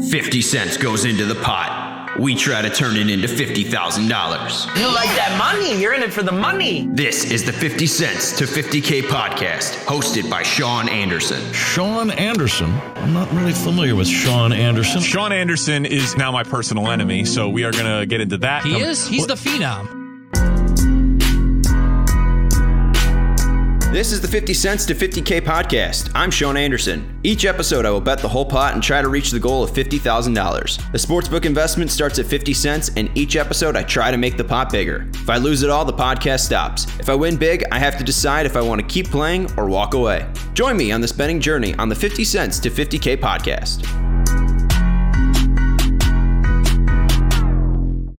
50 cents goes into the pot. We try to turn it into $50,000. You like that money? You're in it for the money. This is the 50 Cents to 50K podcast, hosted by Sean Anderson. Sean Anderson. I'm not really familiar with Sean Anderson. Sean Anderson is now my personal enemy, so we are going to get into that. He is? He's the phenom. This is the 50 Cents to 50K podcast. I'm Sean Anderson. Each episode, I will bet the whole pot and try to reach the goal of $50,000. The sportsbook investment starts at 50 cents, and each episode, I try to make the pot bigger. If I lose it all, the podcast stops. If I win big, I have to decide if I want to keep playing or walk away. Join me on this betting journey on the 50 Cents to 50K podcast.